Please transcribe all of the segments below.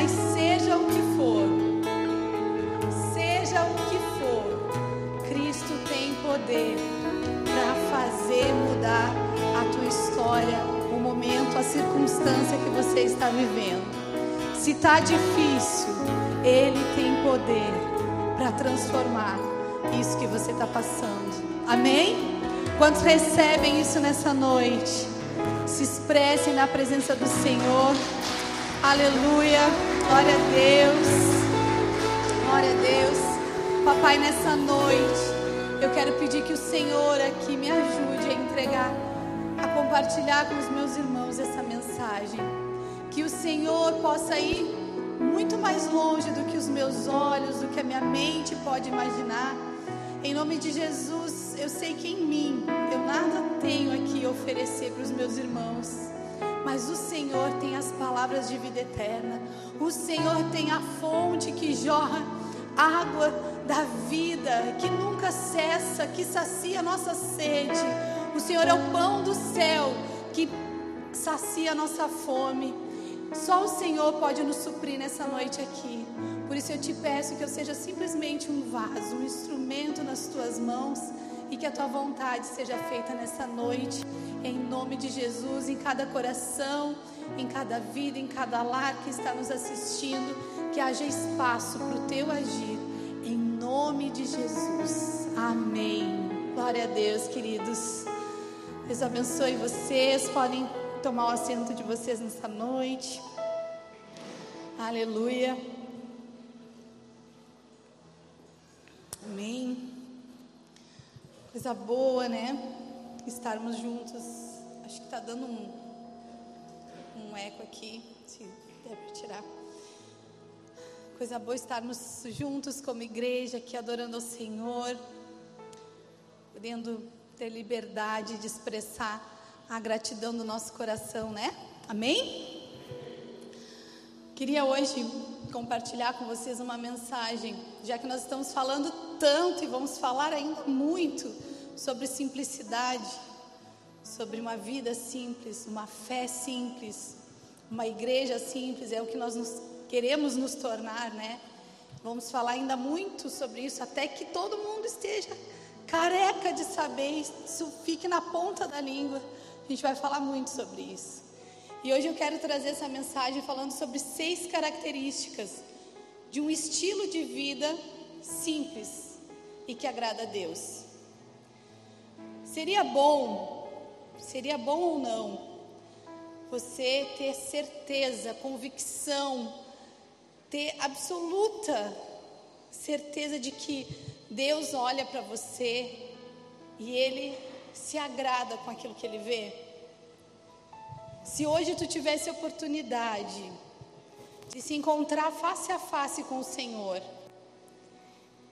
Mas seja o que for, seja o que for, Cristo tem poder para fazer mudar a tua história, o momento, a circunstância que você está vivendo. Se está difícil, Ele tem poder para transformar isso que você está passando. Amém? Quantos recebem isso nessa noite? Se expressem na presença do Senhor. Aleluia. Glória a Deus. Glória a Deus. Papai, nessa noite, eu quero pedir que o Senhor aqui me ajude a entregar, a compartilhar com os meus irmãos essa mensagem. Que o Senhor possa ir muito mais longe do que os meus olhos, do que a minha mente pode imaginar. Em nome de Jesus, eu sei que em mim eu nada tenho aqui a oferecer para os meus irmãos mas o Senhor tem as palavras de vida eterna. O Senhor tem a fonte que jorra água da vida, que nunca cessa, que sacia a nossa sede. O Senhor é o pão do céu que sacia a nossa fome. Só o Senhor pode nos suprir nessa noite aqui. Por isso eu te peço que eu seja simplesmente um vaso, um instrumento nas tuas mãos e que a tua vontade seja feita nessa noite, em nome de Jesus, em cada coração, em cada vida, em cada lar que está nos assistindo, que haja espaço para o teu agir, em nome de Jesus. Amém. Glória a Deus, queridos. Deus abençoe vocês. Podem tomar o assento de vocês nessa noite. Aleluia. Amém. Coisa boa, né? Estarmos juntos. Acho que está dando um, um eco aqui, se der para tirar. Coisa boa estarmos juntos como igreja aqui adorando ao Senhor, podendo ter liberdade de expressar a gratidão do nosso coração, né? Amém? Queria hoje compartilhar com vocês uma mensagem, já que nós estamos falando tanto e vamos falar ainda muito sobre simplicidade, sobre uma vida simples, uma fé simples, uma igreja simples, é o que nós nos, queremos nos tornar, né? Vamos falar ainda muito sobre isso, até que todo mundo esteja careca de saber, isso fique na ponta da língua. A gente vai falar muito sobre isso. E hoje eu quero trazer essa mensagem falando sobre seis características de um estilo de vida simples e que agrada a Deus. Seria bom, seria bom ou não, você ter certeza, convicção, ter absoluta certeza de que Deus olha para você e Ele se agrada com aquilo que Ele vê? Se hoje tu tivesse oportunidade de se encontrar face a face com o Senhor,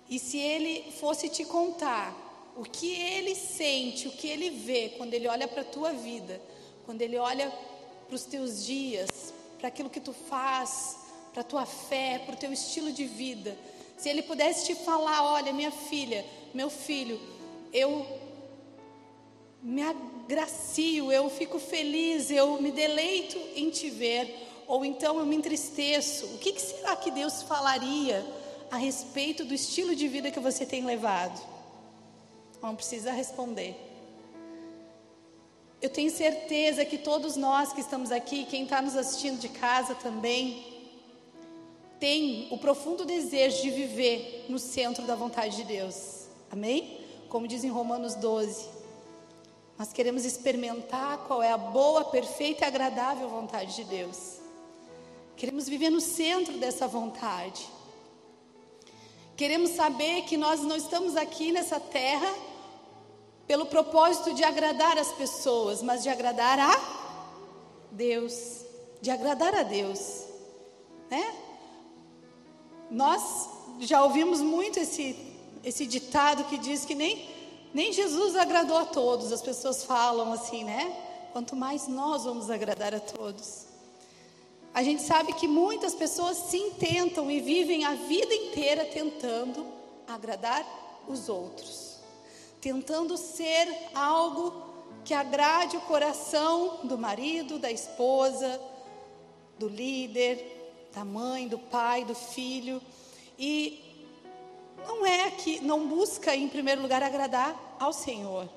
e se Ele fosse te contar o que Ele sente, o que Ele vê quando Ele olha para a tua vida, quando Ele olha para os teus dias, para aquilo que tu faz, para a tua fé, para o teu estilo de vida, se Ele pudesse te falar: olha, minha filha, meu filho, eu me agracio, eu fico feliz, eu me deleito em te ver, ou então eu me entristeço. O que, que será que Deus falaria a respeito do estilo de vida que você tem levado? Não precisa responder. Eu tenho certeza que todos nós que estamos aqui, quem está nos assistindo de casa também, tem o profundo desejo de viver no centro da vontade de Deus. Amém? Como diz em Romanos 12. Nós queremos experimentar qual é a boa, perfeita e agradável vontade de Deus. Queremos viver no centro dessa vontade. Queremos saber que nós não estamos aqui nessa terra pelo propósito de agradar as pessoas, mas de agradar a Deus, de agradar a Deus, né? Nós já ouvimos muito esse esse ditado que diz que nem nem Jesus agradou a todos, as pessoas falam assim, né? Quanto mais nós vamos agradar a todos. A gente sabe que muitas pessoas sim tentam e vivem a vida inteira tentando agradar os outros, tentando ser algo que agrade o coração do marido, da esposa, do líder, da mãe, do pai, do filho. E não é que não busca em primeiro lugar agradar ao Senhor.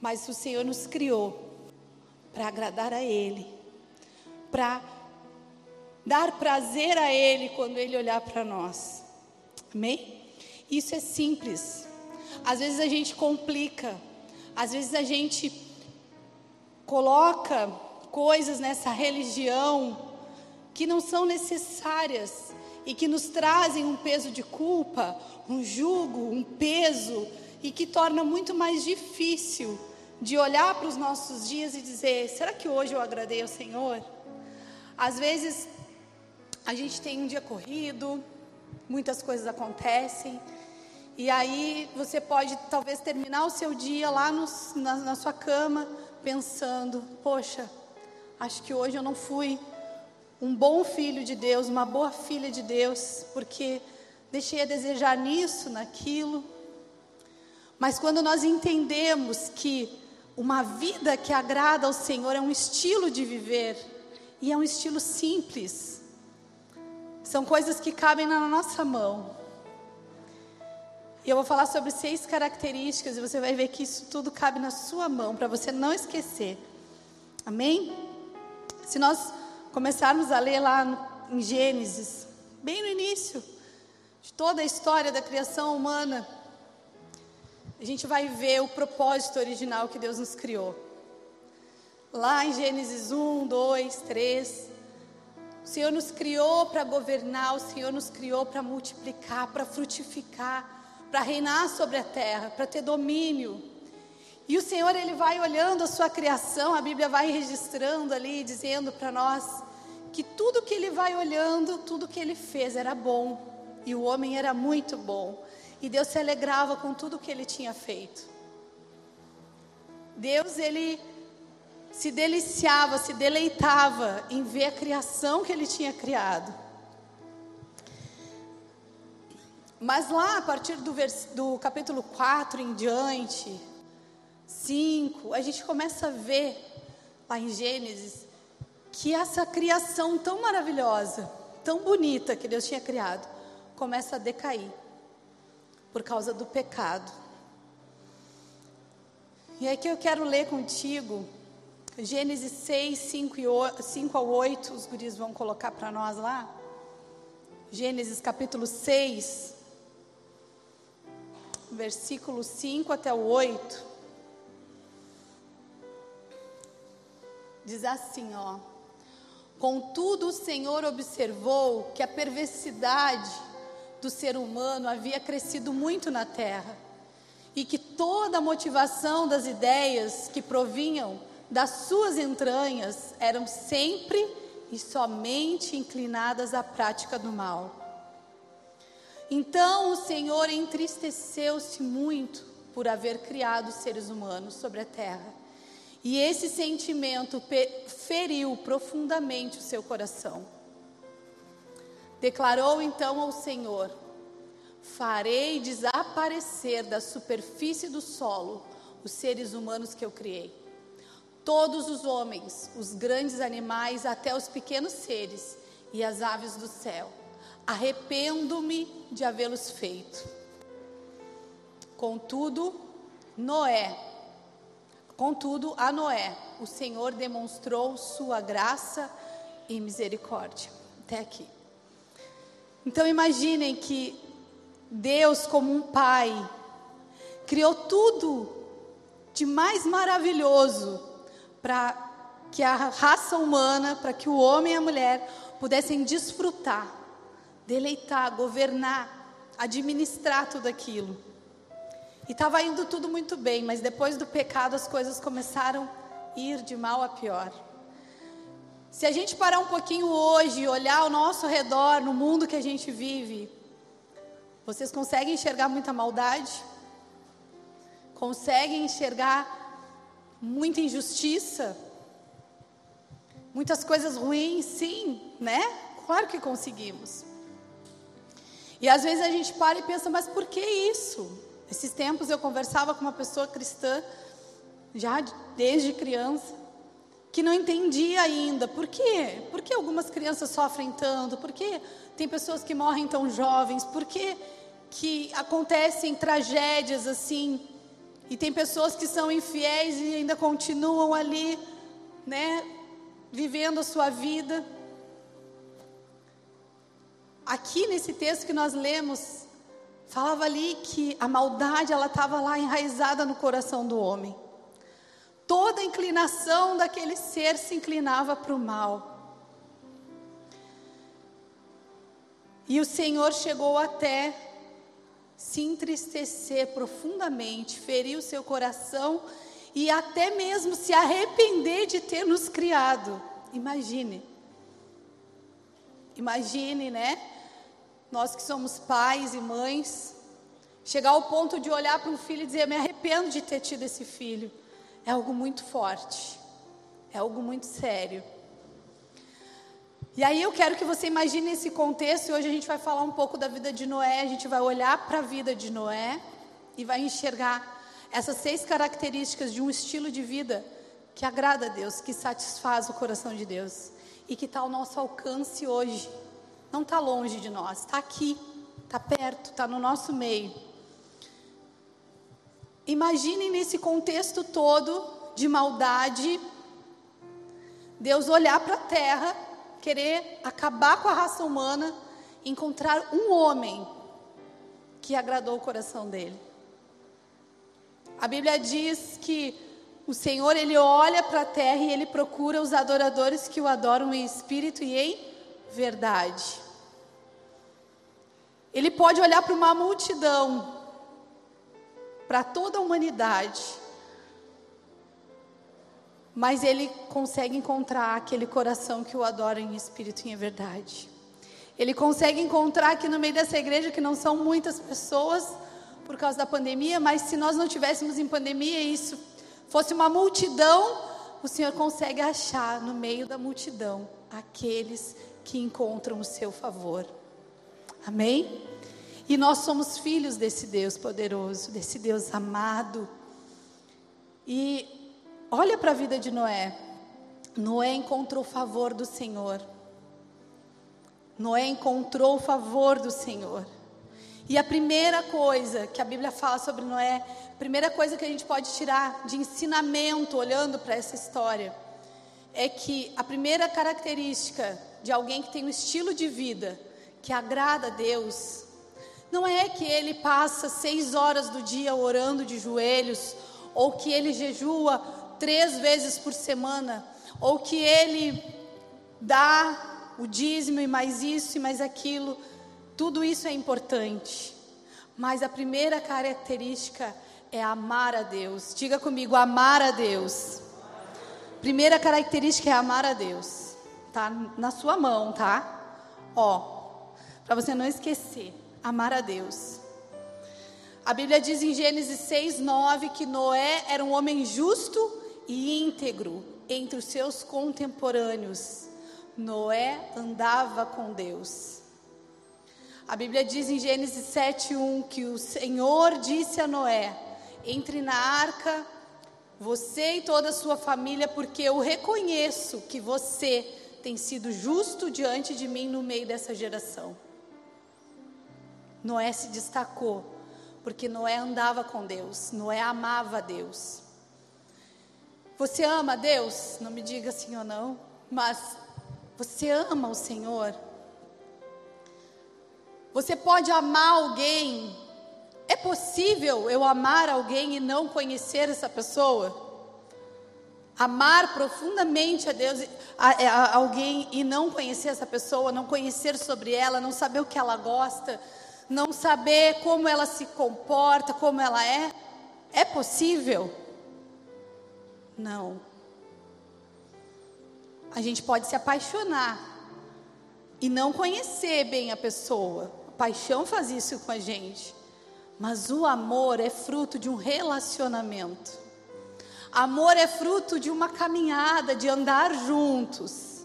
Mas o Senhor nos criou para agradar a Ele, para dar prazer a Ele quando Ele olhar para nós. Amém? Isso é simples. Às vezes a gente complica, às vezes a gente coloca coisas nessa religião que não são necessárias e que nos trazem um peso de culpa, um jugo, um peso e que torna muito mais difícil de olhar para os nossos dias e dizer: será que hoje eu agradei ao Senhor? Às vezes a gente tem um dia corrido, muitas coisas acontecem. E aí você pode talvez terminar o seu dia lá no, na, na sua cama pensando: poxa, acho que hoje eu não fui um bom filho de Deus, uma boa filha de Deus, porque deixei a desejar nisso, naquilo. Mas quando nós entendemos que uma vida que agrada ao Senhor é um estilo de viver, e é um estilo simples, são coisas que cabem na nossa mão. E eu vou falar sobre seis características, e você vai ver que isso tudo cabe na sua mão, para você não esquecer. Amém? Se nós começarmos a ler lá em Gênesis, bem no início de toda a história da criação humana, a gente vai ver o propósito original que Deus nos criou. Lá em Gênesis 1, 2, 3, o Senhor nos criou para governar, o Senhor nos criou para multiplicar, para frutificar, para reinar sobre a terra, para ter domínio. E o Senhor, Ele vai olhando a sua criação, a Bíblia vai registrando ali, dizendo para nós que tudo que Ele vai olhando, tudo que Ele fez era bom. E o homem era muito bom. E Deus se alegrava com tudo que Ele tinha feito. Deus, Ele se deliciava, se deleitava em ver a criação que Ele tinha criado. Mas lá, a partir do, vers, do capítulo 4 em diante, 5, a gente começa a ver, lá em Gênesis, que essa criação tão maravilhosa, tão bonita que Deus tinha criado, começa a decair por causa do pecado. E aqui eu quero ler contigo Gênesis 6, 5, e 8, 5 ao 8, os guris vão colocar para nós lá. Gênesis capítulo 6, versículo 5 até o 8. Diz assim, ó: Contudo, o Senhor observou que a perversidade do ser humano havia crescido muito na terra e que toda a motivação das ideias que provinham das suas entranhas eram sempre e somente inclinadas à prática do mal. Então o Senhor entristeceu-se muito por haver criado seres humanos sobre a terra e esse sentimento feriu profundamente o seu coração. Declarou então ao Senhor: Farei desaparecer da superfície do solo os seres humanos que eu criei. Todos os homens, os grandes animais, até os pequenos seres e as aves do céu. Arrependo-me de havê-los feito. Contudo, Noé Contudo, a Noé, o Senhor demonstrou sua graça e misericórdia. Até aqui. Então imaginem que Deus, como um pai, criou tudo de mais maravilhoso para que a raça humana, para que o homem e a mulher pudessem desfrutar, deleitar, governar, administrar tudo aquilo. E estava indo tudo muito bem, mas depois do pecado as coisas começaram a ir de mal a pior. Se a gente parar um pouquinho hoje e olhar ao nosso redor, no mundo que a gente vive, vocês conseguem enxergar muita maldade? Conseguem enxergar muita injustiça? Muitas coisas ruins? Sim, né? Claro que conseguimos. E às vezes a gente para e pensa, mas por que isso? Esses tempos eu conversava com uma pessoa cristã, já desde criança, que não entendia ainda. Por quê? Por que algumas crianças sofrem tanto? Por que tem pessoas que morrem tão jovens? Por que, que acontecem tragédias assim? E tem pessoas que são infiéis e ainda continuam ali, né, vivendo a sua vida. Aqui nesse texto que nós lemos, falava ali que a maldade ela estava lá enraizada no coração do homem. Toda a inclinação daquele ser se inclinava para o mal. E o Senhor chegou até se entristecer profundamente, ferir o seu coração e até mesmo se arrepender de ter nos criado. Imagine. Imagine, né? Nós que somos pais e mães, chegar ao ponto de olhar para um filho e dizer: Me arrependo de ter tido esse filho é algo muito forte, é algo muito sério. E aí eu quero que você imagine esse contexto, e hoje a gente vai falar um pouco da vida de Noé, a gente vai olhar para a vida de Noé e vai enxergar essas seis características de um estilo de vida que agrada a Deus, que satisfaz o coração de Deus e que está ao nosso alcance hoje. Não está longe de nós, está aqui, está perto, está no nosso meio. Imaginem nesse contexto todo de maldade, Deus olhar para a terra, querer acabar com a raça humana, encontrar um homem que agradou o coração dele. A Bíblia diz que o Senhor ele olha para a terra e ele procura os adoradores que o adoram em espírito e em verdade. Ele pode olhar para uma multidão para toda a humanidade. Mas ele consegue encontrar aquele coração que o adora em espírito e em verdade. Ele consegue encontrar aqui no meio dessa igreja, que não são muitas pessoas por causa da pandemia, mas se nós não tivéssemos em pandemia e isso fosse uma multidão, o Senhor consegue achar no meio da multidão aqueles que encontram o seu favor. Amém? E nós somos filhos desse Deus poderoso, desse Deus amado. E olha para a vida de Noé. Noé encontrou o favor do Senhor. Noé encontrou o favor do Senhor. E a primeira coisa que a Bíblia fala sobre Noé, primeira coisa que a gente pode tirar de ensinamento olhando para essa história, é que a primeira característica de alguém que tem um estilo de vida que agrada a Deus não é que ele passa seis horas do dia orando de joelhos, ou que ele jejua três vezes por semana, ou que ele dá o dízimo e mais isso e mais aquilo. Tudo isso é importante. Mas a primeira característica é amar a Deus. Diga comigo, amar a Deus. Primeira característica é amar a Deus. Tá na sua mão, tá? Ó, para você não esquecer amar a Deus. A Bíblia diz em Gênesis 6, 9 que Noé era um homem justo e íntegro entre os seus contemporâneos. Noé andava com Deus. A Bíblia diz em Gênesis 7:1 que o Senhor disse a Noé: Entre na arca, você e toda a sua família, porque eu reconheço que você tem sido justo diante de mim no meio dessa geração. Noé se destacou, porque Noé andava com Deus, Noé amava Deus. Você ama Deus? Não me diga sim ou não, mas você ama o Senhor? Você pode amar alguém? É possível eu amar alguém e não conhecer essa pessoa? Amar profundamente a Deus, a, a, alguém e não conhecer essa pessoa, não conhecer sobre ela, não saber o que ela gosta, não saber como ela se comporta, como ela é? É possível? Não. A gente pode se apaixonar e não conhecer bem a pessoa. A paixão faz isso com a gente. Mas o amor é fruto de um relacionamento. Amor é fruto de uma caminhada, de andar juntos.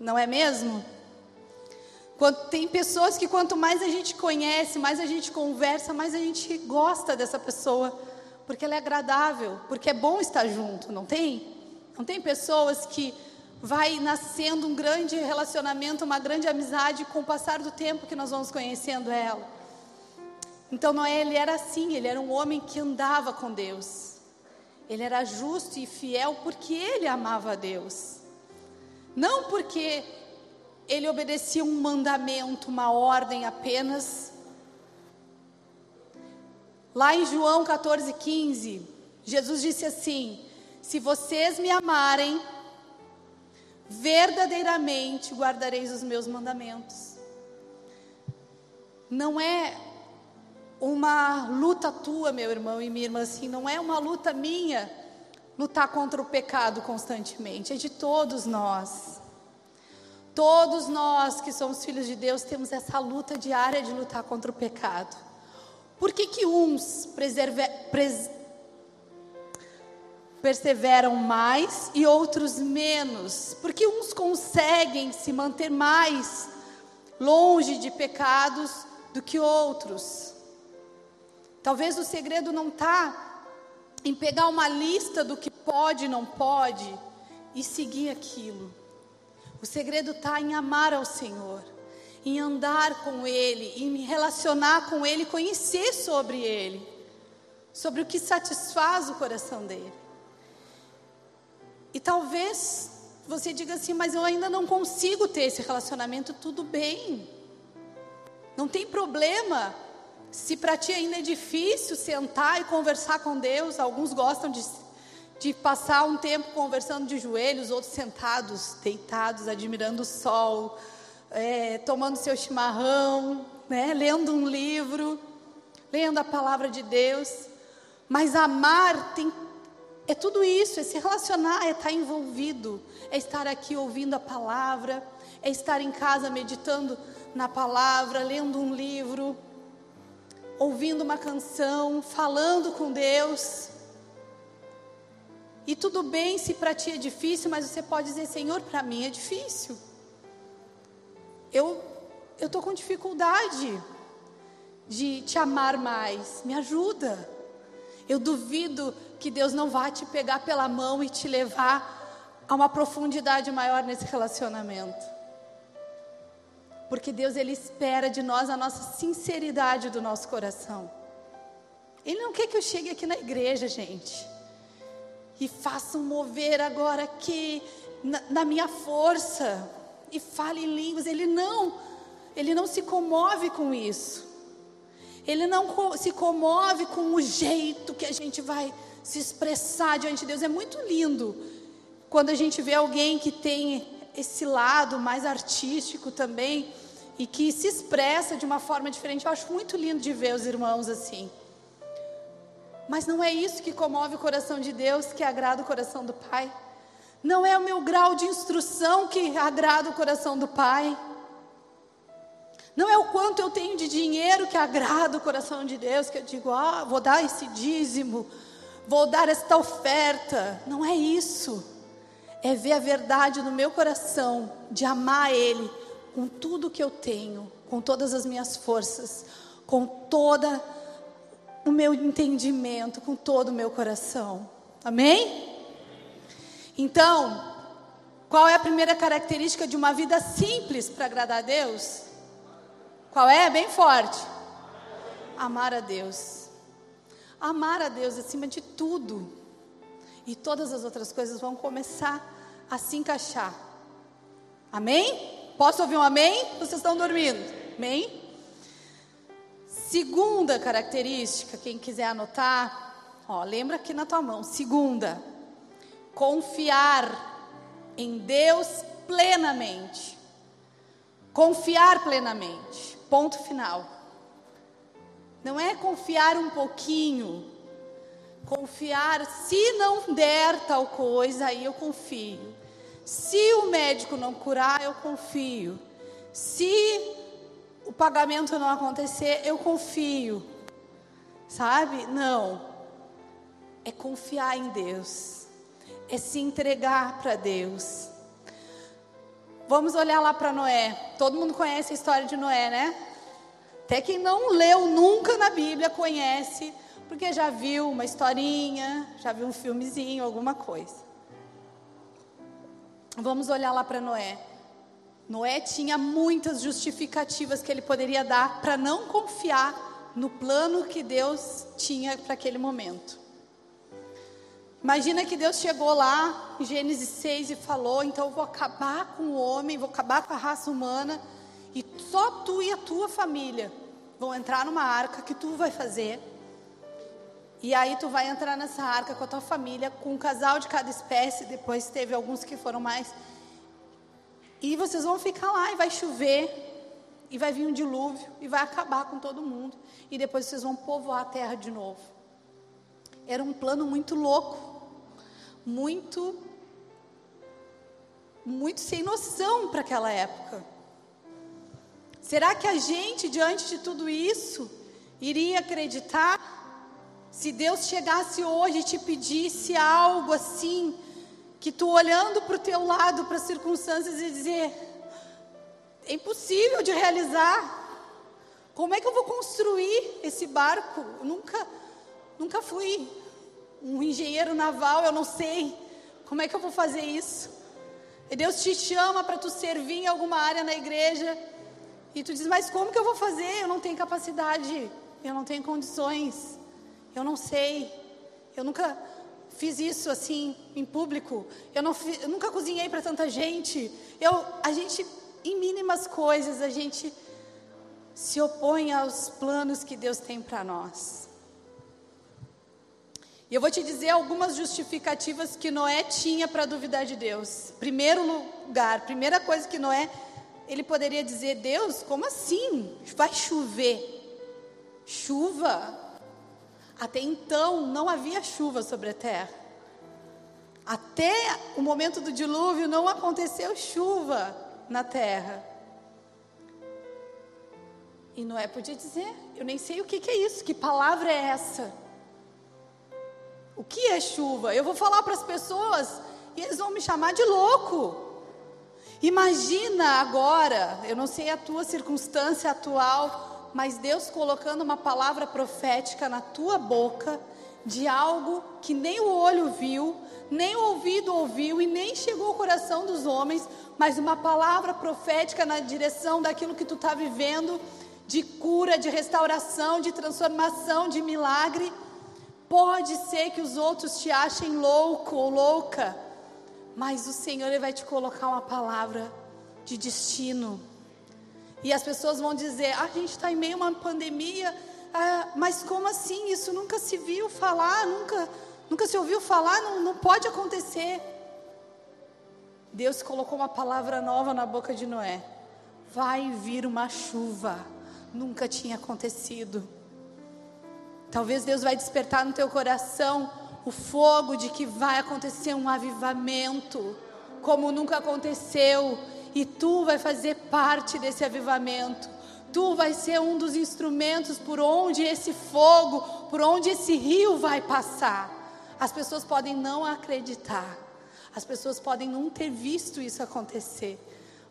Não é mesmo? Tem pessoas que quanto mais a gente conhece, mais a gente conversa, mais a gente gosta dessa pessoa, porque ela é agradável, porque é bom estar junto, não tem? Não tem pessoas que vai nascendo um grande relacionamento, uma grande amizade com o passar do tempo que nós vamos conhecendo ela. Então Noé ele era assim, ele era um homem que andava com Deus. Ele era justo e fiel porque ele amava a Deus. Não porque ele obedecia um mandamento, uma ordem apenas. Lá em João 14,15, Jesus disse assim: Se vocês me amarem, verdadeiramente guardareis os meus mandamentos. Não é uma luta tua, meu irmão e minha irmã, assim, não é uma luta minha lutar contra o pecado constantemente, é de todos nós. Todos nós que somos filhos de Deus temos essa luta diária de lutar contra o pecado. Por que, que uns preserve, pres, perseveram mais e outros menos? Porque uns conseguem se manter mais longe de pecados do que outros. Talvez o segredo não está em pegar uma lista do que pode e não pode e seguir aquilo. O segredo está em amar ao Senhor, em andar com Ele, em me relacionar com Ele, conhecer sobre Ele, sobre o que satisfaz o coração dele. E talvez você diga assim, mas eu ainda não consigo ter esse relacionamento, tudo bem. Não tem problema. Se para ti ainda é difícil sentar e conversar com Deus, alguns gostam de de passar um tempo conversando de joelhos, outros sentados, deitados, admirando o sol, é, tomando seu chimarrão, né, lendo um livro, lendo a palavra de Deus. Mas amar tem, é tudo isso, é se relacionar, é estar envolvido, é estar aqui ouvindo a palavra, é estar em casa meditando na palavra, lendo um livro, ouvindo uma canção, falando com Deus. E tudo bem se para ti é difícil, mas você pode dizer: Senhor, para mim é difícil. Eu eu estou com dificuldade de te amar mais. Me ajuda. Eu duvido que Deus não vá te pegar pela mão e te levar a uma profundidade maior nesse relacionamento. Porque Deus ele espera de nós a nossa sinceridade do nosso coração. Ele não quer que eu chegue aqui na igreja, gente e faça um mover agora aqui na, na minha força e fale em línguas. Ele não, ele não se comove com isso. Ele não se comove com o jeito que a gente vai se expressar diante de Deus. É muito lindo quando a gente vê alguém que tem esse lado mais artístico também e que se expressa de uma forma diferente. Eu acho muito lindo de ver os irmãos assim. Mas não é isso que comove o coração de Deus, que agrada o coração do Pai. Não é o meu grau de instrução que agrada o coração do Pai. Não é o quanto eu tenho de dinheiro que agrada o coração de Deus, que eu digo, ah, vou dar esse dízimo, vou dar esta oferta. Não é isso. É ver a verdade no meu coração, de amar Ele com tudo que eu tenho, com todas as minhas forças, com toda a o meu entendimento, com todo o meu coração. Amém? Então, qual é a primeira característica de uma vida simples para agradar a Deus? Qual é? Bem forte. Amar a Deus. Amar a Deus acima de tudo. E todas as outras coisas vão começar a se encaixar. Amém? Posso ouvir um amém? Vocês estão dormindo? Amém? Segunda característica, quem quiser anotar, ó, lembra aqui na tua mão. Segunda, confiar em Deus plenamente. Confiar plenamente. Ponto final. Não é confiar um pouquinho. Confiar, se não der tal coisa, aí eu confio. Se o médico não curar, eu confio. Se o pagamento não acontecer, eu confio. Sabe? Não. É confiar em Deus. É se entregar para Deus. Vamos olhar lá para Noé. Todo mundo conhece a história de Noé, né? Até quem não leu nunca na Bíblia conhece porque já viu uma historinha, já viu um filmezinho, alguma coisa. Vamos olhar lá para Noé. Noé tinha muitas justificativas que ele poderia dar para não confiar no plano que Deus tinha para aquele momento. Imagina que Deus chegou lá em Gênesis 6 e falou: então eu vou acabar com o homem, vou acabar com a raça humana, e só tu e a tua família vão entrar numa arca que tu vai fazer. E aí tu vai entrar nessa arca com a tua família, com um casal de cada espécie, depois teve alguns que foram mais. E vocês vão ficar lá e vai chover, e vai vir um dilúvio, e vai acabar com todo mundo. E depois vocês vão povoar a terra de novo. Era um plano muito louco muito muito sem noção para aquela época. Será que a gente, diante de tudo isso, iria acreditar se Deus chegasse hoje e te pedisse algo assim, que tu olhando para o teu lado, para as circunstâncias e dizer, é impossível de realizar. Como é que eu vou construir esse barco? Eu nunca, nunca fui um engenheiro naval, eu não sei. Como é que eu vou fazer isso? E Deus te chama para tu servir em alguma área na igreja. E tu diz, mas como que eu vou fazer? Eu não tenho capacidade, eu não tenho condições, eu não sei. Eu nunca fiz isso assim em público. Eu, não, eu nunca cozinhei para tanta gente. Eu, a gente, em mínimas coisas, a gente se opõe aos planos que Deus tem para nós. E eu vou te dizer algumas justificativas que Noé tinha para duvidar de Deus. Primeiro lugar, primeira coisa que Noé, ele poderia dizer: Deus, como assim? Vai chover? Chuva? Até então não havia chuva sobre a terra. Até o momento do dilúvio não aconteceu chuva na terra. E Noé podia dizer: Eu nem sei o que, que é isso, que palavra é essa? O que é chuva? Eu vou falar para as pessoas e eles vão me chamar de louco. Imagina agora, eu não sei a tua circunstância atual, mas Deus colocando uma palavra profética na tua boca de algo que nem o olho viu, nem o ouvido ouviu e nem chegou ao coração dos homens, mas uma palavra profética na direção daquilo que tu está vivendo, de cura, de restauração, de transformação, de milagre. Pode ser que os outros te achem louco ou louca, mas o Senhor ele vai te colocar uma palavra de destino. E as pessoas vão dizer: ah, a gente está em meio a uma pandemia, ah, mas como assim? Isso nunca se viu falar, nunca, nunca se ouviu falar, não, não pode acontecer. Deus colocou uma palavra nova na boca de Noé: vai vir uma chuva, nunca tinha acontecido. Talvez Deus vai despertar no teu coração o fogo de que vai acontecer um avivamento, como nunca aconteceu, e tu vai fazer parte desse avivamento. Tu vai ser um dos instrumentos por onde esse fogo, por onde esse rio vai passar. As pessoas podem não acreditar, as pessoas podem não ter visto isso acontecer,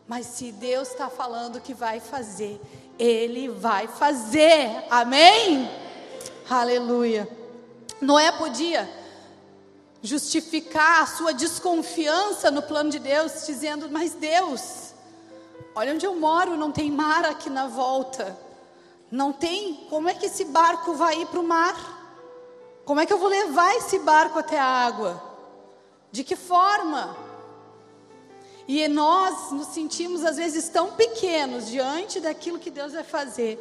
mas se Deus está falando que vai fazer, Ele vai fazer, amém? Aleluia. Noé podia justificar a sua desconfiança no plano de Deus, dizendo: Mas Deus, olha onde eu moro, não tem mar aqui na volta. Não tem. Como é que esse barco vai ir para o mar? Como é que eu vou levar esse barco até a água? De que forma? E nós nos sentimos às vezes tão pequenos diante daquilo que Deus vai fazer,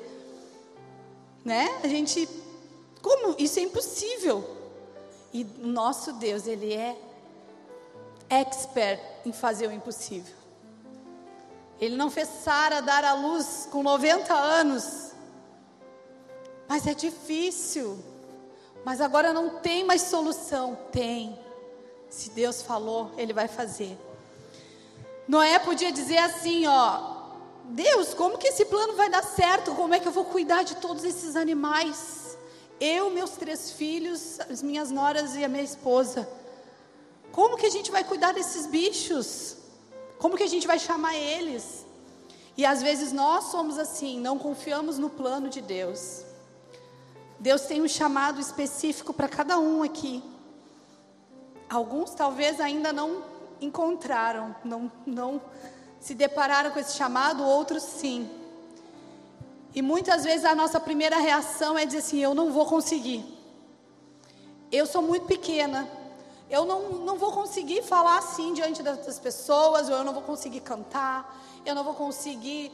né? A gente como? Isso é impossível. E o nosso Deus, Ele é expert em fazer o impossível. Ele não fez Sara dar à luz com 90 anos. Mas é difícil. Mas agora não tem mais solução. Tem. Se Deus falou, Ele vai fazer. Noé podia dizer assim, ó. Deus, como que esse plano vai dar certo? Como é que eu vou cuidar de todos esses animais? Eu, meus três filhos, as minhas noras e a minha esposa. Como que a gente vai cuidar desses bichos? Como que a gente vai chamar eles? E às vezes nós somos assim, não confiamos no plano de Deus. Deus tem um chamado específico para cada um aqui. Alguns talvez ainda não encontraram, não, não se depararam com esse chamado, outros sim. E muitas vezes a nossa primeira reação é dizer assim: eu não vou conseguir. Eu sou muito pequena. Eu não, não vou conseguir falar assim diante das pessoas, ou eu não vou conseguir cantar, eu não vou conseguir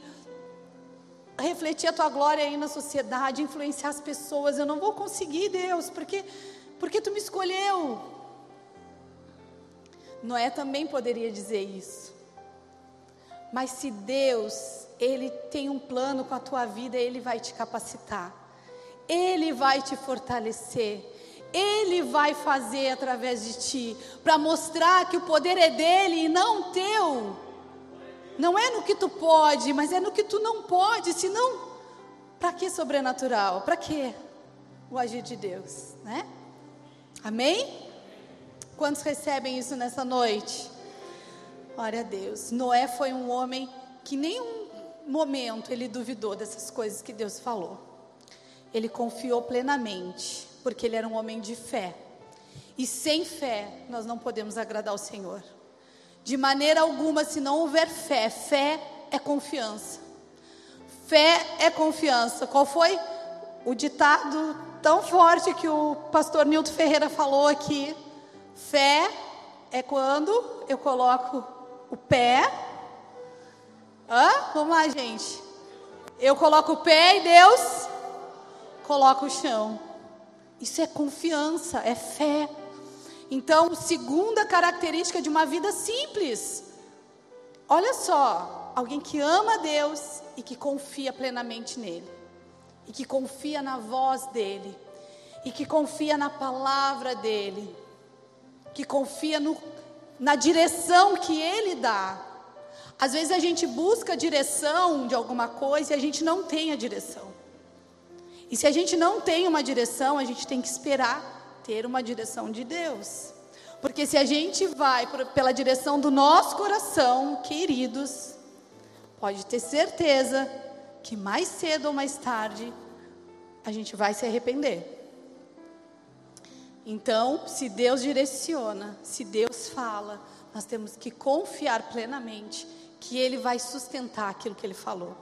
refletir a tua glória aí na sociedade, influenciar as pessoas. Eu não vou conseguir, Deus, porque porque tu me escolheu. Noé também poderia dizer isso. Mas se Deus, ele tem um plano com a tua vida, ele vai te capacitar. Ele vai te fortalecer. Ele vai fazer através de ti para mostrar que o poder é dele e não teu. Não é no que tu pode, mas é no que tu não pode, senão para que sobrenatural? Para que o agir de Deus, né? Amém? Quantos recebem isso nessa noite? Glória a Deus. Noé foi um homem que nenhum momento ele duvidou dessas coisas que Deus falou. Ele confiou plenamente, porque ele era um homem de fé. E sem fé, nós não podemos agradar o Senhor. De maneira alguma, se não houver fé, fé é confiança. Fé é confiança. Qual foi o ditado tão forte que o pastor Nilton Ferreira falou aqui? Fé é quando eu coloco o pé. Hã? Vamos lá, gente. Eu coloco o pé e Deus coloca o chão. Isso é confiança, é fé. Então, segunda característica de uma vida simples. Olha só, alguém que ama Deus e que confia plenamente nele. E que confia na voz dele. E que confia na palavra dele que confia no, na direção que Ele dá. Às vezes a gente busca a direção de alguma coisa e a gente não tem a direção. E se a gente não tem uma direção, a gente tem que esperar ter uma direção de Deus. Porque se a gente vai por, pela direção do nosso coração, queridos, pode ter certeza que mais cedo ou mais tarde a gente vai se arrepender. Então, se Deus direciona, se Deus fala, nós temos que confiar plenamente que Ele vai sustentar aquilo que Ele falou.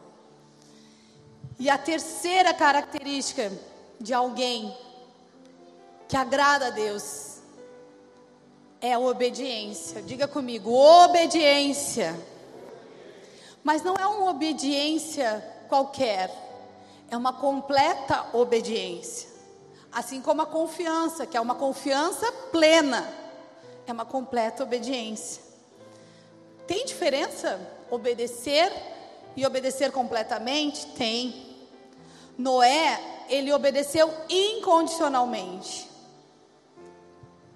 E a terceira característica de alguém que agrada a Deus é a obediência. Diga comigo, obediência. Mas não é uma obediência qualquer, é uma completa obediência. Assim como a confiança, que é uma confiança plena, é uma completa obediência. Tem diferença obedecer e obedecer completamente? Tem. Noé, ele obedeceu incondicionalmente.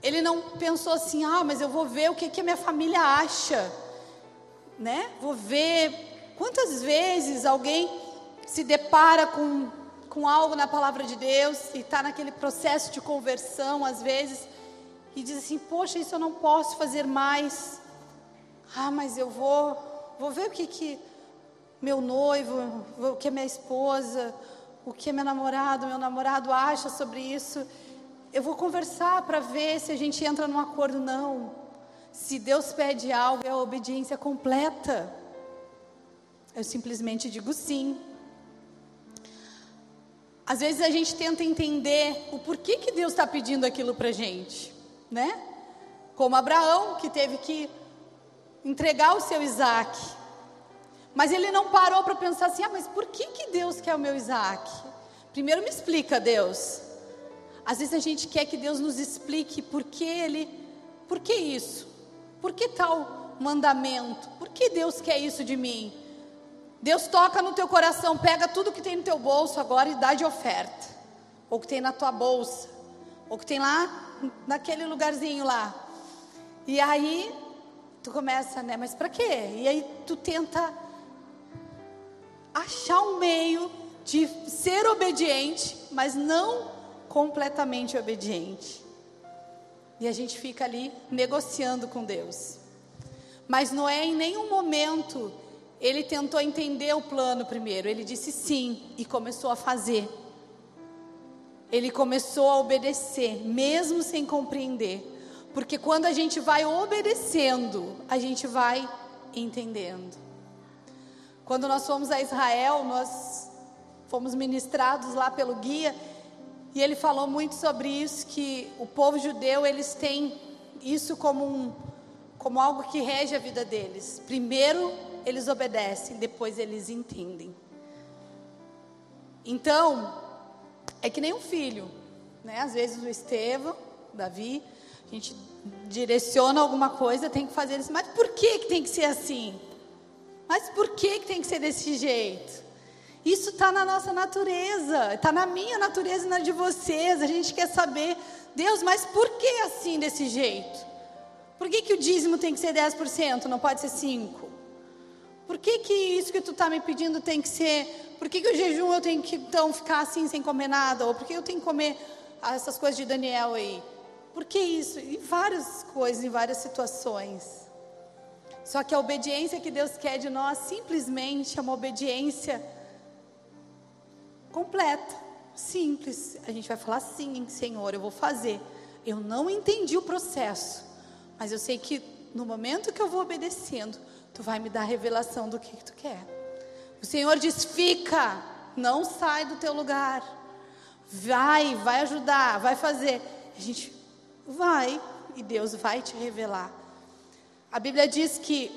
Ele não pensou assim, ah, mas eu vou ver o que, que a minha família acha, né? Vou ver quantas vezes alguém se depara com com algo na palavra de Deus e está naquele processo de conversão, às vezes, e diz assim: Poxa, isso eu não posso fazer mais. Ah, mas eu vou, vou ver o que, que meu noivo, o que minha esposa, o que meu namorado, meu namorado acha sobre isso. Eu vou conversar para ver se a gente entra num acordo. Não. Se Deus pede algo, é a obediência completa. Eu simplesmente digo sim. Às vezes a gente tenta entender o porquê que Deus está pedindo aquilo para gente, né? Como Abraão, que teve que entregar o seu Isaac. Mas ele não parou para pensar assim: ah, mas por que, que Deus quer o meu Isaac? Primeiro me explica, Deus. Às vezes a gente quer que Deus nos explique por que ele, por que isso? Por que tal mandamento? Por que Deus quer isso de mim? Deus toca no teu coração, pega tudo que tem no teu bolso agora e dá de oferta. Ou que tem na tua bolsa. Ou que tem lá naquele lugarzinho lá. E aí tu começa, né? Mas para quê? E aí tu tenta achar um meio de ser obediente, mas não completamente obediente. E a gente fica ali negociando com Deus. Mas não é em nenhum momento ele tentou entender o plano primeiro. Ele disse sim e começou a fazer. ele começou a obedecer, mesmo sem compreender. Porque quando a gente vai obedecendo, a gente vai entendendo. Quando nós fomos a Israel, nós fomos ministrados lá pelo guia, e ele falou muito sobre isso que o povo judeu, eles têm isso como um como algo que rege a vida deles. Primeiro eles obedecem, depois eles entendem. Então, é que nem um filho, né? Às vezes o Estevão, Davi, a gente direciona alguma coisa, tem que fazer isso. Mas por que, que tem que ser assim? Mas por que, que tem que ser desse jeito? Isso está na nossa natureza, está na minha natureza e na de vocês. A gente quer saber, Deus, mas por que assim desse jeito? Por que, que o dízimo tem que ser 10%, não pode ser 5%? Por que, que isso que tu está me pedindo tem que ser. Por que, que o jejum eu tenho que então ficar assim sem comer nada? Ou por que eu tenho que comer essas coisas de Daniel aí? Por que isso? Em várias coisas, em várias situações. Só que a obediência que Deus quer de nós simplesmente é uma obediência completa, simples. A gente vai falar sim, Senhor, eu vou fazer. Eu não entendi o processo, mas eu sei que no momento que eu vou obedecendo, tu vai me dar a revelação do que, que tu quer. O Senhor diz: fica, não sai do teu lugar. Vai, vai ajudar, vai fazer. A gente vai e Deus vai te revelar. A Bíblia diz que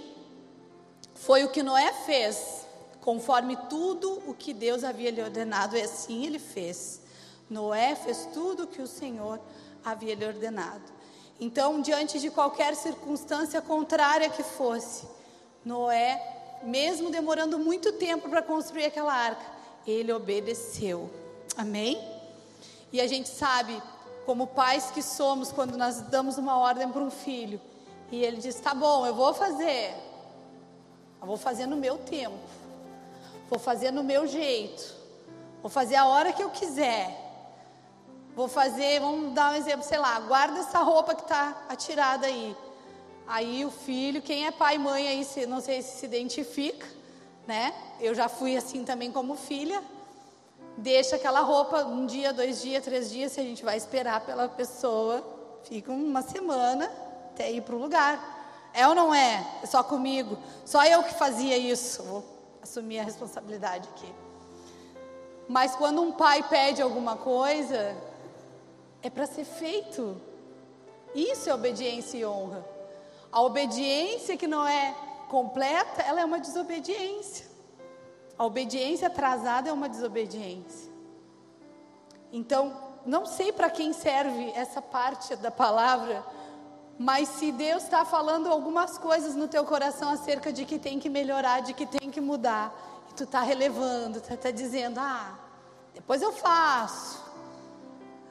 foi o que Noé fez, conforme tudo o que Deus havia lhe ordenado, e assim ele fez. Noé fez tudo o que o Senhor havia lhe ordenado. Então, diante de qualquer circunstância contrária que fosse, Noé, mesmo demorando muito tempo para construir aquela arca, ele obedeceu. Amém? E a gente sabe, como pais que somos, quando nós damos uma ordem para um filho, e ele diz: Tá bom, eu vou fazer, eu vou fazer no meu tempo. Vou fazer no meu jeito. Vou fazer a hora que eu quiser. Vou fazer, vamos dar um exemplo, sei lá, guarda essa roupa que está atirada aí. Aí o filho, quem é pai e mãe aí, não sei se se identifica, né? Eu já fui assim também como filha. Deixa aquela roupa um dia, dois dias, três dias, se a gente vai esperar pela pessoa, fica uma semana até ir para o lugar. É ou não é? É só comigo. Só eu que fazia isso. Vou assumir a responsabilidade aqui. Mas quando um pai pede alguma coisa, é para ser feito. Isso é obediência e honra. A obediência que não é completa, ela é uma desobediência. A obediência atrasada é uma desobediência. Então, não sei para quem serve essa parte da palavra, mas se Deus está falando algumas coisas no teu coração acerca de que tem que melhorar, de que tem que mudar, e tu está relevando, tu está dizendo, ah, depois eu faço.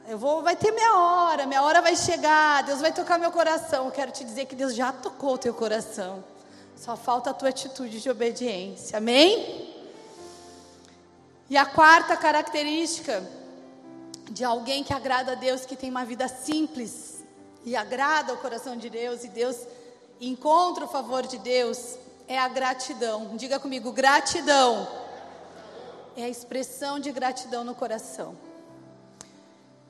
Eu vou, vai ter minha hora, minha hora vai chegar, Deus vai tocar meu coração. Eu quero te dizer que Deus já tocou o teu coração. Só falta a tua atitude de obediência. Amém? E a quarta característica de alguém que agrada a Deus, que tem uma vida simples, e agrada o coração de Deus e Deus encontra o favor de Deus é a gratidão. Diga comigo, gratidão. É a expressão de gratidão no coração.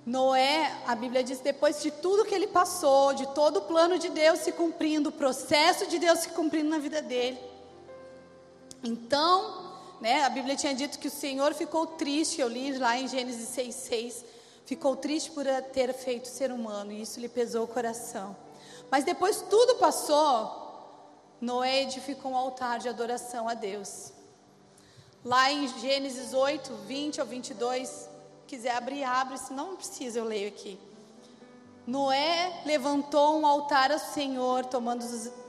Noé, a Bíblia diz, depois de tudo que ele passou, de todo o plano de Deus se cumprindo, o processo de Deus se cumprindo na vida dele. Então, né, a Bíblia tinha dito que o Senhor ficou triste, eu li lá em Gênesis 6,6 ficou triste por ter feito ser humano e isso lhe pesou o coração. Mas depois tudo passou, Noé edificou um altar de adoração a Deus. Lá em Gênesis 8, 20 ao 22, quiser abrir, abre, se não precisa, eu leio aqui. Noé levantou um altar ao Senhor, tomando,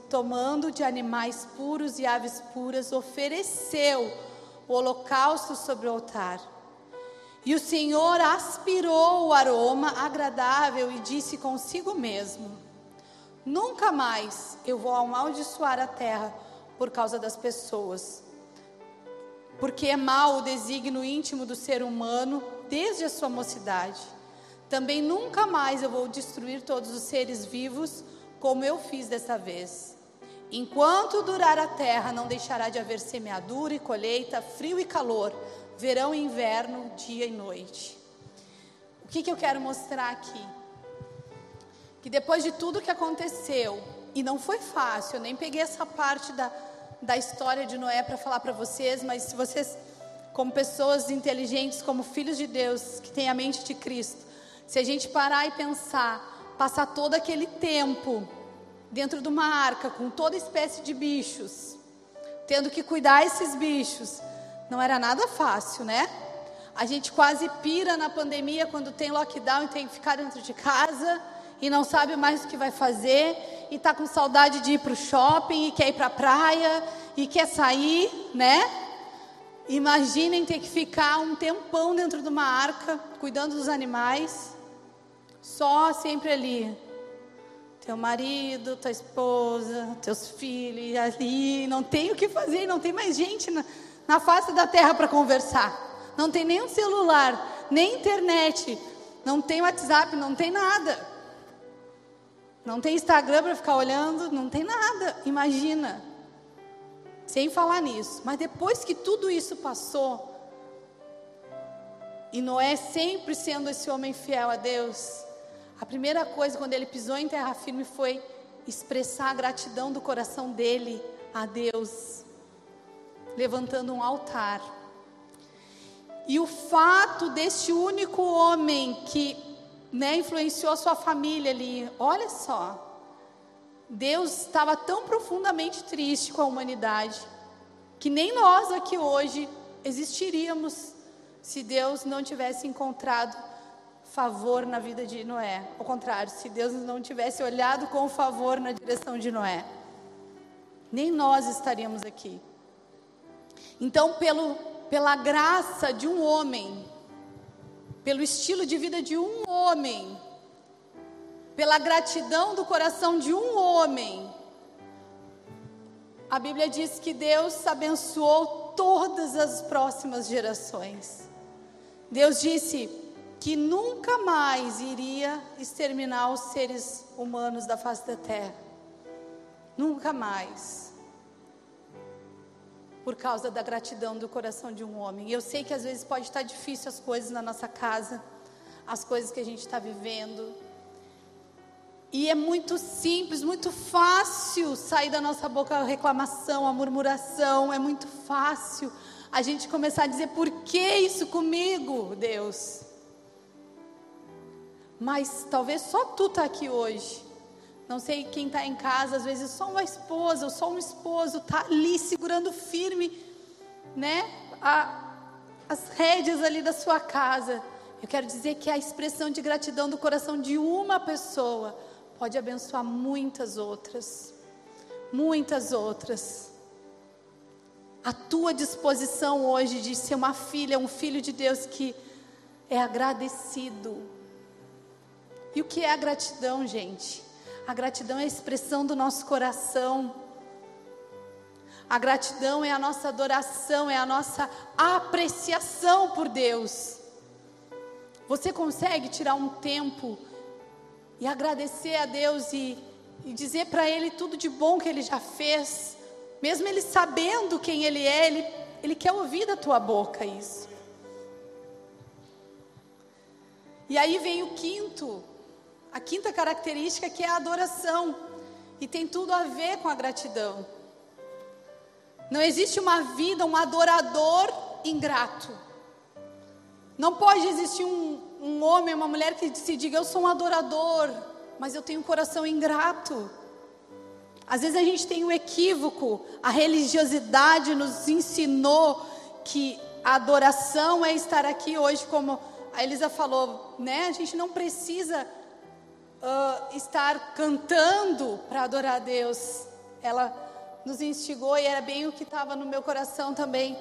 tomando de animais puros e aves puras, ofereceu o holocausto sobre o altar. E o Senhor aspirou o aroma agradável e disse consigo mesmo: Nunca mais eu vou amaldiçoar a terra por causa das pessoas. Porque é mau o desígnio íntimo do ser humano desde a sua mocidade. Também nunca mais eu vou destruir todos os seres vivos como eu fiz dessa vez. Enquanto durar a terra, não deixará de haver semeadura e colheita, frio e calor verão e inverno, dia e noite. O que, que eu quero mostrar aqui? Que depois de tudo que aconteceu, e não foi fácil, eu nem peguei essa parte da, da história de Noé para falar para vocês, mas se vocês, como pessoas inteligentes, como filhos de Deus, que têm a mente de Cristo, se a gente parar e pensar, passar todo aquele tempo dentro de uma arca com toda espécie de bichos, tendo que cuidar esses bichos, não era nada fácil, né? A gente quase pira na pandemia quando tem lockdown e tem que ficar dentro de casa e não sabe mais o que vai fazer e está com saudade de ir para o shopping e quer ir para a praia e quer sair, né? Imaginem ter que ficar um tempão dentro de uma arca cuidando dos animais, só sempre ali. Teu marido, tua esposa, teus filhos ali, não tem o que fazer, não tem mais gente na, na face da terra para conversar. Não tem nem um celular, nem internet, não tem WhatsApp, não tem nada. Não tem Instagram para ficar olhando, não tem nada. Imagina. Sem falar nisso. Mas depois que tudo isso passou, e Noé sempre sendo esse homem fiel a Deus, a primeira coisa quando ele pisou em terra firme foi expressar a gratidão do coração dele a Deus, levantando um altar. E o fato deste único homem que né, influenciou a sua família ali. Olha só. Deus estava tão profundamente triste com a humanidade que nem nós aqui hoje existiríamos se Deus não tivesse encontrado favor na vida de Noé. Ao contrário, se Deus não tivesse olhado com favor na direção de Noé, nem nós estaríamos aqui. Então, pelo, pela graça de um homem, pelo estilo de vida de um homem, pela gratidão do coração de um homem. A Bíblia diz que Deus abençoou todas as próximas gerações. Deus disse que nunca mais iria exterminar os seres humanos da face da terra. Nunca mais por causa da gratidão do coração de um homem. Eu sei que às vezes pode estar difícil as coisas na nossa casa, as coisas que a gente está vivendo. E é muito simples, muito fácil sair da nossa boca a reclamação, a murmuração, é muito fácil a gente começar a dizer: por que isso comigo, Deus? Mas talvez só tu está aqui hoje não sei quem está em casa, às vezes só uma esposa ou só um esposo está ali segurando firme, né, a, as rédeas ali da sua casa. Eu quero dizer que a expressão de gratidão do coração de uma pessoa pode abençoar muitas outras, muitas outras. A tua disposição hoje de ser uma filha, um filho de Deus que é agradecido. E o que é a gratidão, gente? A gratidão é a expressão do nosso coração. A gratidão é a nossa adoração, é a nossa apreciação por Deus. Você consegue tirar um tempo e agradecer a Deus e, e dizer para Ele tudo de bom que Ele já fez, mesmo Ele sabendo quem Ele é, Ele, Ele quer ouvir da tua boca isso. E aí vem o quinto, a quinta característica que é a adoração. E tem tudo a ver com a gratidão. Não existe uma vida, um adorador ingrato. Não pode existir um, um homem, uma mulher que se diga: Eu sou um adorador, mas eu tenho um coração ingrato. Às vezes a gente tem um equívoco, a religiosidade nos ensinou que a adoração é estar aqui hoje, como a Elisa falou, né? A gente não precisa uh, estar cantando para adorar a Deus. Ela nos instigou e era bem o que estava no meu coração também.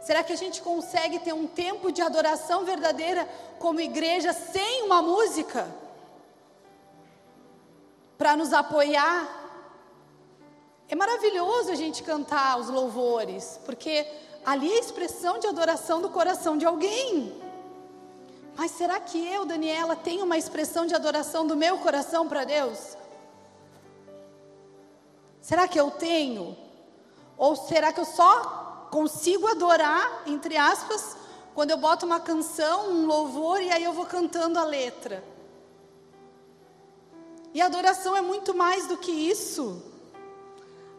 Será que a gente consegue ter um tempo de adoração verdadeira como igreja sem uma música? Para nos apoiar? É maravilhoso a gente cantar os louvores, porque ali é a expressão de adoração do coração de alguém. Mas será que eu, Daniela, tenho uma expressão de adoração do meu coração para Deus? Será que eu tenho? Ou será que eu só consigo adorar, entre aspas, quando eu boto uma canção, um louvor e aí eu vou cantando a letra. E adoração é muito mais do que isso.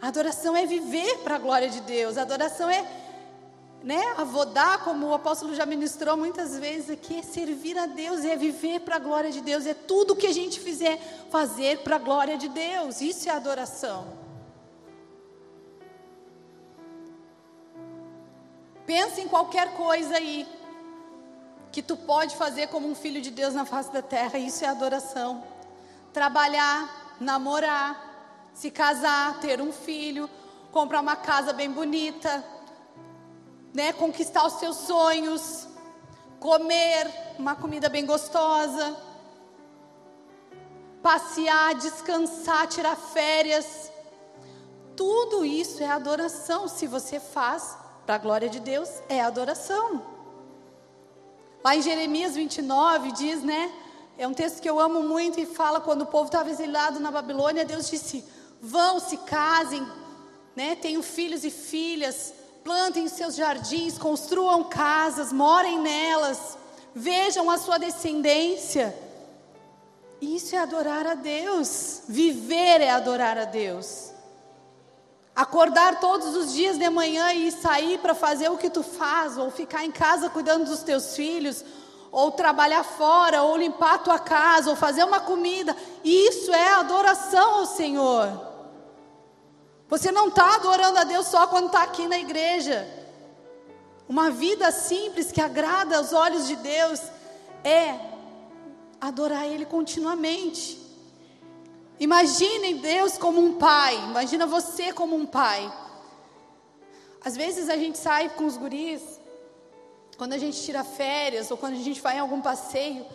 A adoração é viver para a glória de Deus. A adoração é, né, avodar, como o apóstolo já ministrou muitas vezes aqui, é servir a Deus, é viver para a glória de Deus. É tudo que a gente fizer, fazer para a glória de Deus. Isso é adoração. Pensa em qualquer coisa aí que tu pode fazer como um filho de Deus na face da terra. Isso é adoração trabalhar, namorar, se casar, ter um filho, comprar uma casa bem bonita, né, conquistar os seus sonhos, comer uma comida bem gostosa, passear, descansar, tirar férias. Tudo isso é adoração. Se você faz para a glória de Deus, é adoração. Lá em Jeremias 29 diz, né? É um texto que eu amo muito e fala quando o povo estava exilado na Babilônia, Deus disse: vão, se casem, né? tenham filhos e filhas, plantem seus jardins, construam casas, morem nelas, vejam a sua descendência. Isso é adorar a Deus. Viver é adorar a Deus. Acordar todos os dias de manhã e sair para fazer o que tu faz, ou ficar em casa cuidando dos teus filhos, ou trabalhar fora, ou limpar a tua casa, ou fazer uma comida. Isso é adoração ao Senhor. Você não está adorando a Deus só quando está aqui na igreja. Uma vida simples que agrada aos olhos de Deus é adorar Ele continuamente. Imaginem Deus como um pai, imagina você como um pai. Às vezes a gente sai com os guris quando a gente tira férias ou quando a gente vai em algum passeio,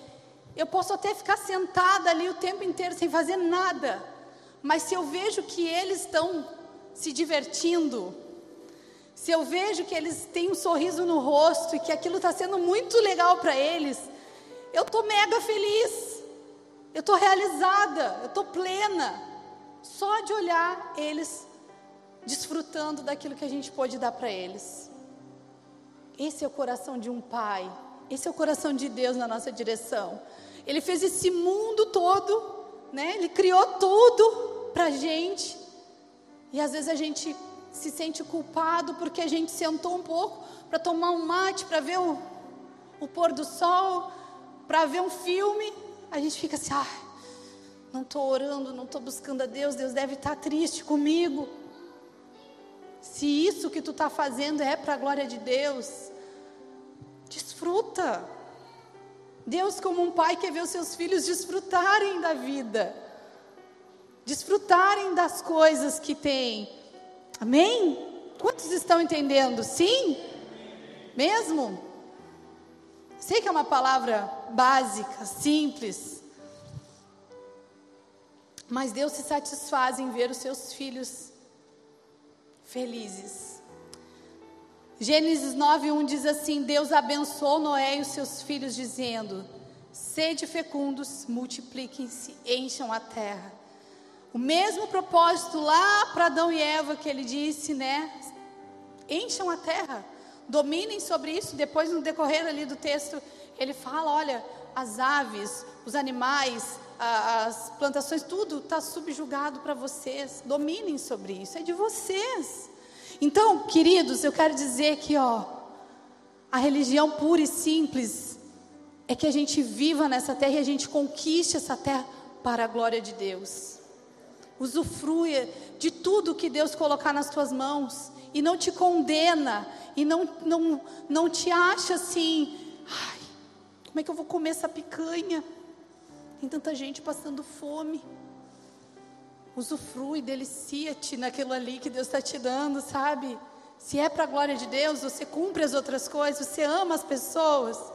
eu posso até ficar sentada ali o tempo inteiro sem fazer nada, mas se eu vejo que eles estão se divertindo, se eu vejo que eles têm um sorriso no rosto e que aquilo está sendo muito legal para eles, eu estou mega feliz, eu estou realizada, eu estou plena, só de olhar eles desfrutando daquilo que a gente pode dar para eles. Esse é o coração de um pai. Esse é o coração de Deus na nossa direção. Ele fez esse mundo todo, né? Ele criou tudo para gente. E às vezes a gente se sente culpado porque a gente sentou um pouco para tomar um mate, para ver o, o pôr do sol, para ver um filme. A gente fica assim, ah, não estou orando, não estou buscando a Deus, Deus deve estar tá triste comigo. Se isso que tu está fazendo é para a glória de Deus, desfruta. Deus, como um pai, quer ver os seus filhos desfrutarem da vida, desfrutarem das coisas que têm. Amém? Quantos estão entendendo? Sim? Mesmo? Sei que é uma palavra básica, simples, mas Deus se satisfaz em ver os seus filhos felizes. Gênesis 9:1 diz assim: Deus abençoou Noé e os seus filhos dizendo: Sede fecundos, multipliquem-se, encham a terra. O mesmo propósito lá para Adão e Eva que ele disse, né? Encham a terra, dominem sobre isso. Depois, no decorrer ali do texto, ele fala: olha, as aves, os animais, as plantações, tudo está subjugado para vocês. Dominem sobre isso, é de vocês. Então, queridos, eu quero dizer que, ó, a religião pura e simples é que a gente viva nessa terra e a gente conquiste essa terra para a glória de Deus. Usufrua de tudo que Deus colocar nas tuas mãos e não te condena e não, não, não te acha assim, ai, como é que eu vou comer essa picanha? Tem tanta gente passando fome. Usufrui, delicia-te naquilo ali que Deus está te dando, sabe? Se é para a glória de Deus, você cumpre as outras coisas, você ama as pessoas. Não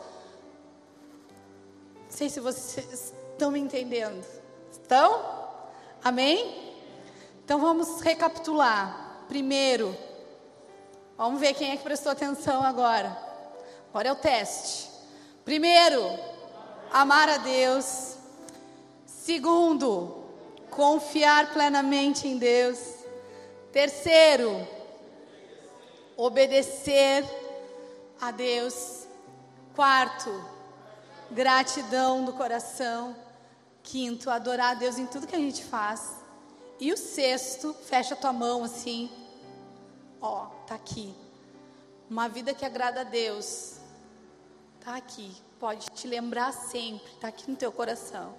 sei se vocês estão me entendendo. Estão? Amém? Então vamos recapitular. Primeiro, vamos ver quem é que prestou atenção agora. Agora é o teste. Primeiro, amar a Deus. Segundo, confiar plenamente em Deus. Terceiro, obedecer a Deus. Quarto, gratidão do coração. Quinto, adorar a Deus em tudo que a gente faz. E o sexto, fecha tua mão assim. Ó, tá aqui. Uma vida que agrada a Deus. Tá aqui. Pode te lembrar sempre. Tá aqui no teu coração.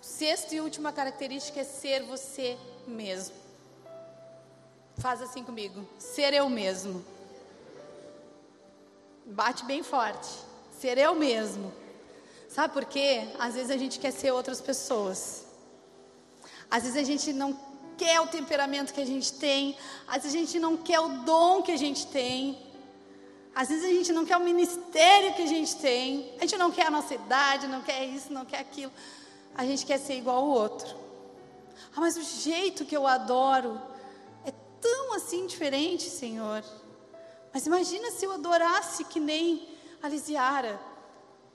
Sexta e última característica é ser você mesmo. Faz assim comigo. Ser eu mesmo. Bate bem forte. Ser eu mesmo. Sabe por quê? Às vezes a gente quer ser outras pessoas. Às vezes a gente não quer o temperamento que a gente tem. Às vezes a gente não quer o dom que a gente tem. Às vezes a gente não quer o ministério que a gente tem. A gente não quer a nossa idade, não quer isso, não quer aquilo. A gente quer ser igual ao outro. Ah, mas o jeito que eu adoro é tão assim diferente, Senhor. Mas imagina se eu adorasse que nem a Lisiara,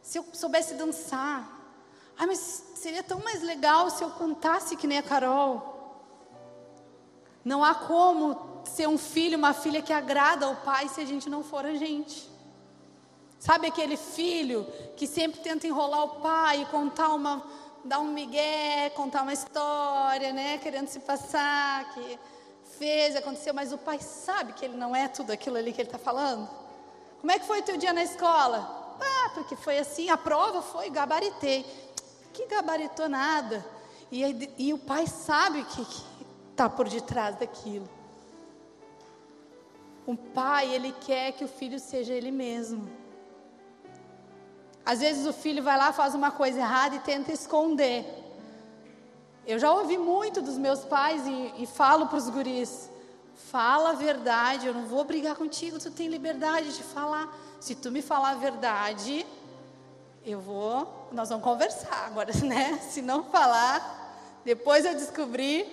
se eu soubesse dançar. Ah, mas seria tão mais legal se eu cantasse que nem a Carol. Não há como ser um filho, uma filha que agrada ao pai se a gente não for a gente. Sabe aquele filho que sempre tenta enrolar o pai contar uma, dar um migué, contar uma história, né, querendo se passar que fez, aconteceu, mas o pai sabe que ele não é tudo aquilo ali que ele está falando? Como é que foi o teu dia na escola? Ah, porque foi assim, a prova foi, gabaritei. Que gabaritou nada. E, e o pai sabe o que está por detrás daquilo. O pai, ele quer que o filho seja ele mesmo. Às vezes o filho vai lá, faz uma coisa errada e tenta esconder. Eu já ouvi muito dos meus pais e, e falo para os guris: fala a verdade, eu não vou brigar contigo, tu tem liberdade de falar. Se tu me falar a verdade, eu vou, nós vamos conversar agora, né? Se não falar, depois eu descobrir.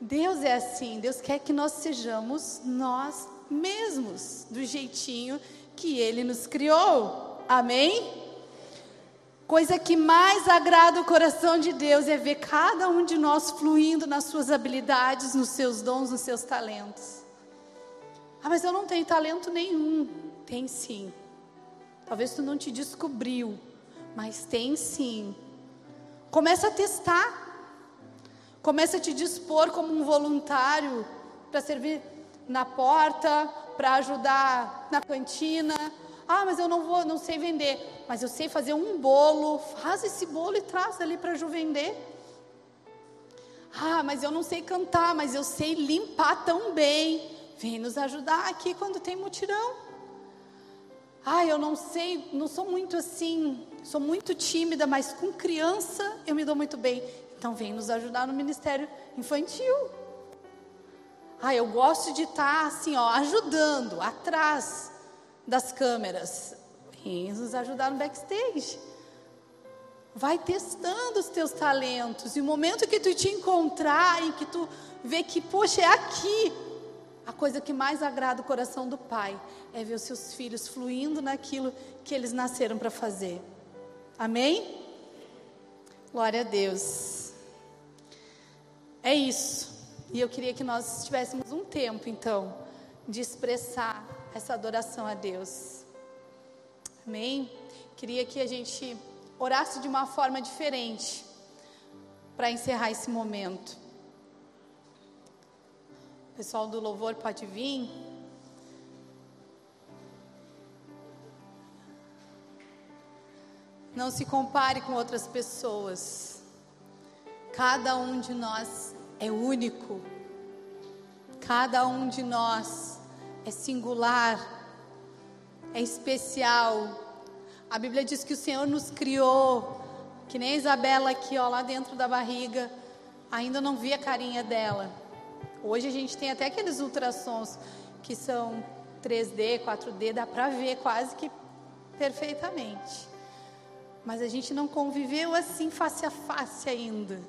Deus é assim, Deus quer que nós sejamos nós mesmos, do jeitinho que Ele nos criou. Amém? Coisa que mais agrada o coração de Deus é ver cada um de nós fluindo nas suas habilidades, nos seus dons, nos seus talentos. Ah, mas eu não tenho talento nenhum. Tem sim. Talvez tu não te descobriu, mas tem sim. Começa a testar. Começa a te dispor como um voluntário para servir na porta, para ajudar na cantina, ah, mas eu não vou, não sei vender. Mas eu sei fazer um bolo. Faz esse bolo e traz ali para Ju vender. Ah, mas eu não sei cantar, mas eu sei limpar tão bem. Vem nos ajudar aqui quando tem mutirão. Ah, eu não sei, não sou muito assim, sou muito tímida, mas com criança eu me dou muito bem. Então vem nos ajudar no ministério infantil. Ah, eu gosto de estar assim, ó, ajudando atrás das câmeras. Vem nos ajudar no backstage. Vai testando os teus talentos. E o momento que tu te encontrar e que tu vê que, poxa, é aqui. A coisa que mais agrada o coração do pai é ver os seus filhos fluindo naquilo que eles nasceram para fazer. Amém? Glória a Deus. É isso. E eu queria que nós tivéssemos um tempo, então, de expressar essa adoração a Deus. Amém? Queria que a gente orasse de uma forma diferente para encerrar esse momento. Pessoal do louvor pode vir. Não se compare com outras pessoas. Cada um de nós é único. Cada um de nós é singular, é especial. A Bíblia diz que o Senhor nos criou, que nem a Isabela aqui, ó, lá dentro da barriga, ainda não vi a carinha dela. Hoje a gente tem até aqueles ultrassons que são 3D, 4D, dá para ver quase que perfeitamente. Mas a gente não conviveu assim face a face ainda.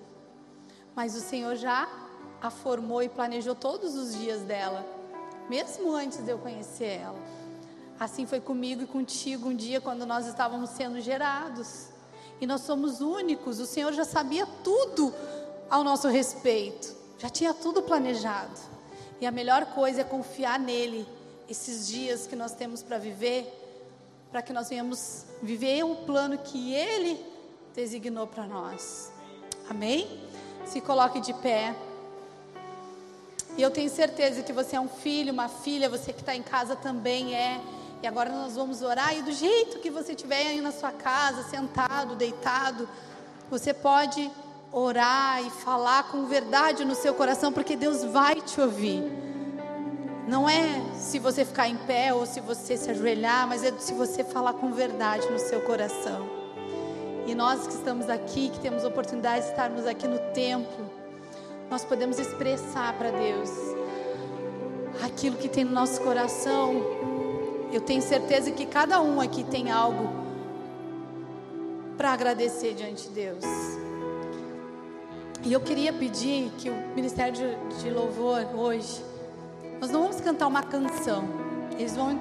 Mas o Senhor já a formou e planejou todos os dias dela mesmo antes de eu conhecer ela. Assim foi comigo e contigo um dia quando nós estávamos sendo gerados. E nós somos únicos, o Senhor já sabia tudo ao nosso respeito, já tinha tudo planejado. E a melhor coisa é confiar nele, esses dias que nós temos para viver, para que nós venhamos viver o plano que Ele designou para nós. Amém? Se coloque de pé. E eu tenho certeza que você é um filho, uma filha, você que está em casa também é. E agora nós vamos orar. E do jeito que você estiver aí na sua casa, sentado, deitado, você pode orar e falar com verdade no seu coração, porque Deus vai te ouvir. Não é se você ficar em pé ou se você se ajoelhar, mas é se você falar com verdade no seu coração. E nós que estamos aqui, que temos oportunidade de estarmos aqui no templo, nós podemos expressar para Deus aquilo que tem no nosso coração. Eu tenho certeza que cada um aqui tem algo para agradecer diante de Deus. E eu queria pedir que o Ministério de, de Louvor hoje nós não vamos cantar uma canção. Eles vão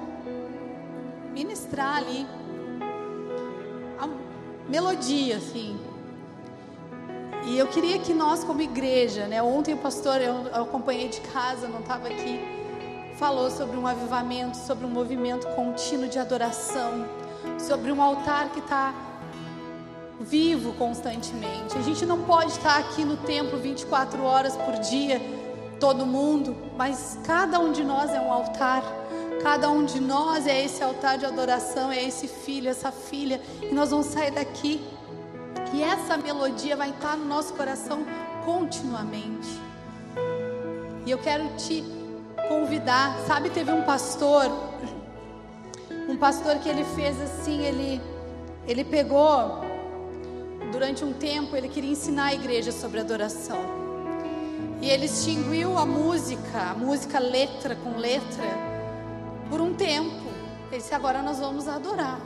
ministrar ali a melodia, assim. E eu queria que nós, como igreja, né? Ontem o pastor, eu, eu acompanhei de casa, não estava aqui, falou sobre um avivamento, sobre um movimento contínuo de adoração, sobre um altar que está vivo constantemente. A gente não pode estar aqui no templo 24 horas por dia todo mundo, mas cada um de nós é um altar. Cada um de nós é esse altar de adoração, é esse filho, essa filha. E nós vamos sair daqui e essa melodia vai estar no nosso coração continuamente. E eu quero te convidar, sabe, teve um pastor, um pastor que ele fez assim, ele ele pegou durante um tempo, ele queria ensinar a igreja sobre adoração. E ele extinguiu a música, a música letra com letra, por um tempo. Ele disse: agora nós vamos adorar.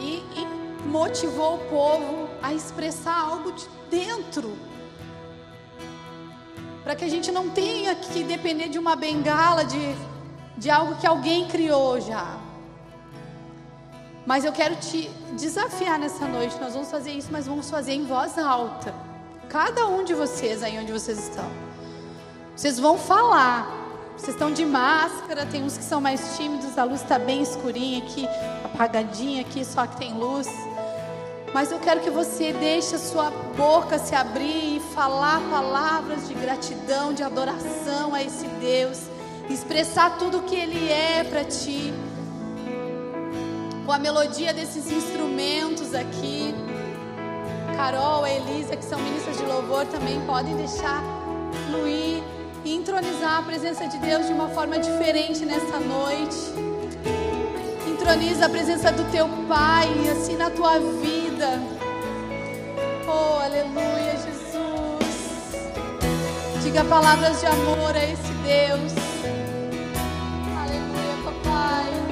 E, e motivou o povo a expressar algo de dentro. Para que a gente não tenha que depender de uma bengala, de, de algo que alguém criou já. Mas eu quero te desafiar nessa noite. Nós vamos fazer isso, mas vamos fazer em voz alta. Cada um de vocês aí onde vocês estão. Vocês vão falar. Vocês estão de máscara, tem uns que são mais tímidos, a luz está bem escurinha aqui, apagadinha aqui, só que tem luz. Mas eu quero que você deixe a sua boca se abrir e falar palavras de gratidão, de adoração a esse Deus, expressar tudo o que Ele é para ti, com a melodia desses instrumentos aqui. Carol, Elisa, que são ministras de louvor, também podem deixar fluir e entronizar a presença de Deus de uma forma diferente nessa noite. Entroniza a presença do teu Pai, assim na tua vida. Oh, aleluia, Jesus. Diga palavras de amor a esse Deus. você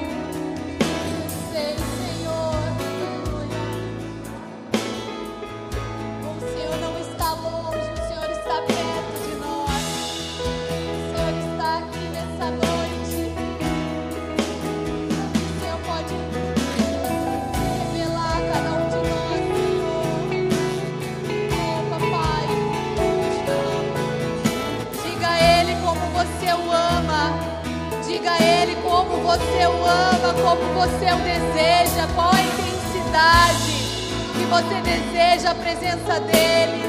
como você o deseja, qual a intensidade que você deseja a presença dEle.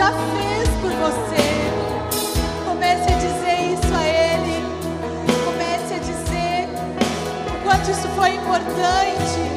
Já fez por você. Comece a dizer isso a Ele. Comece a dizer o quanto isso foi importante.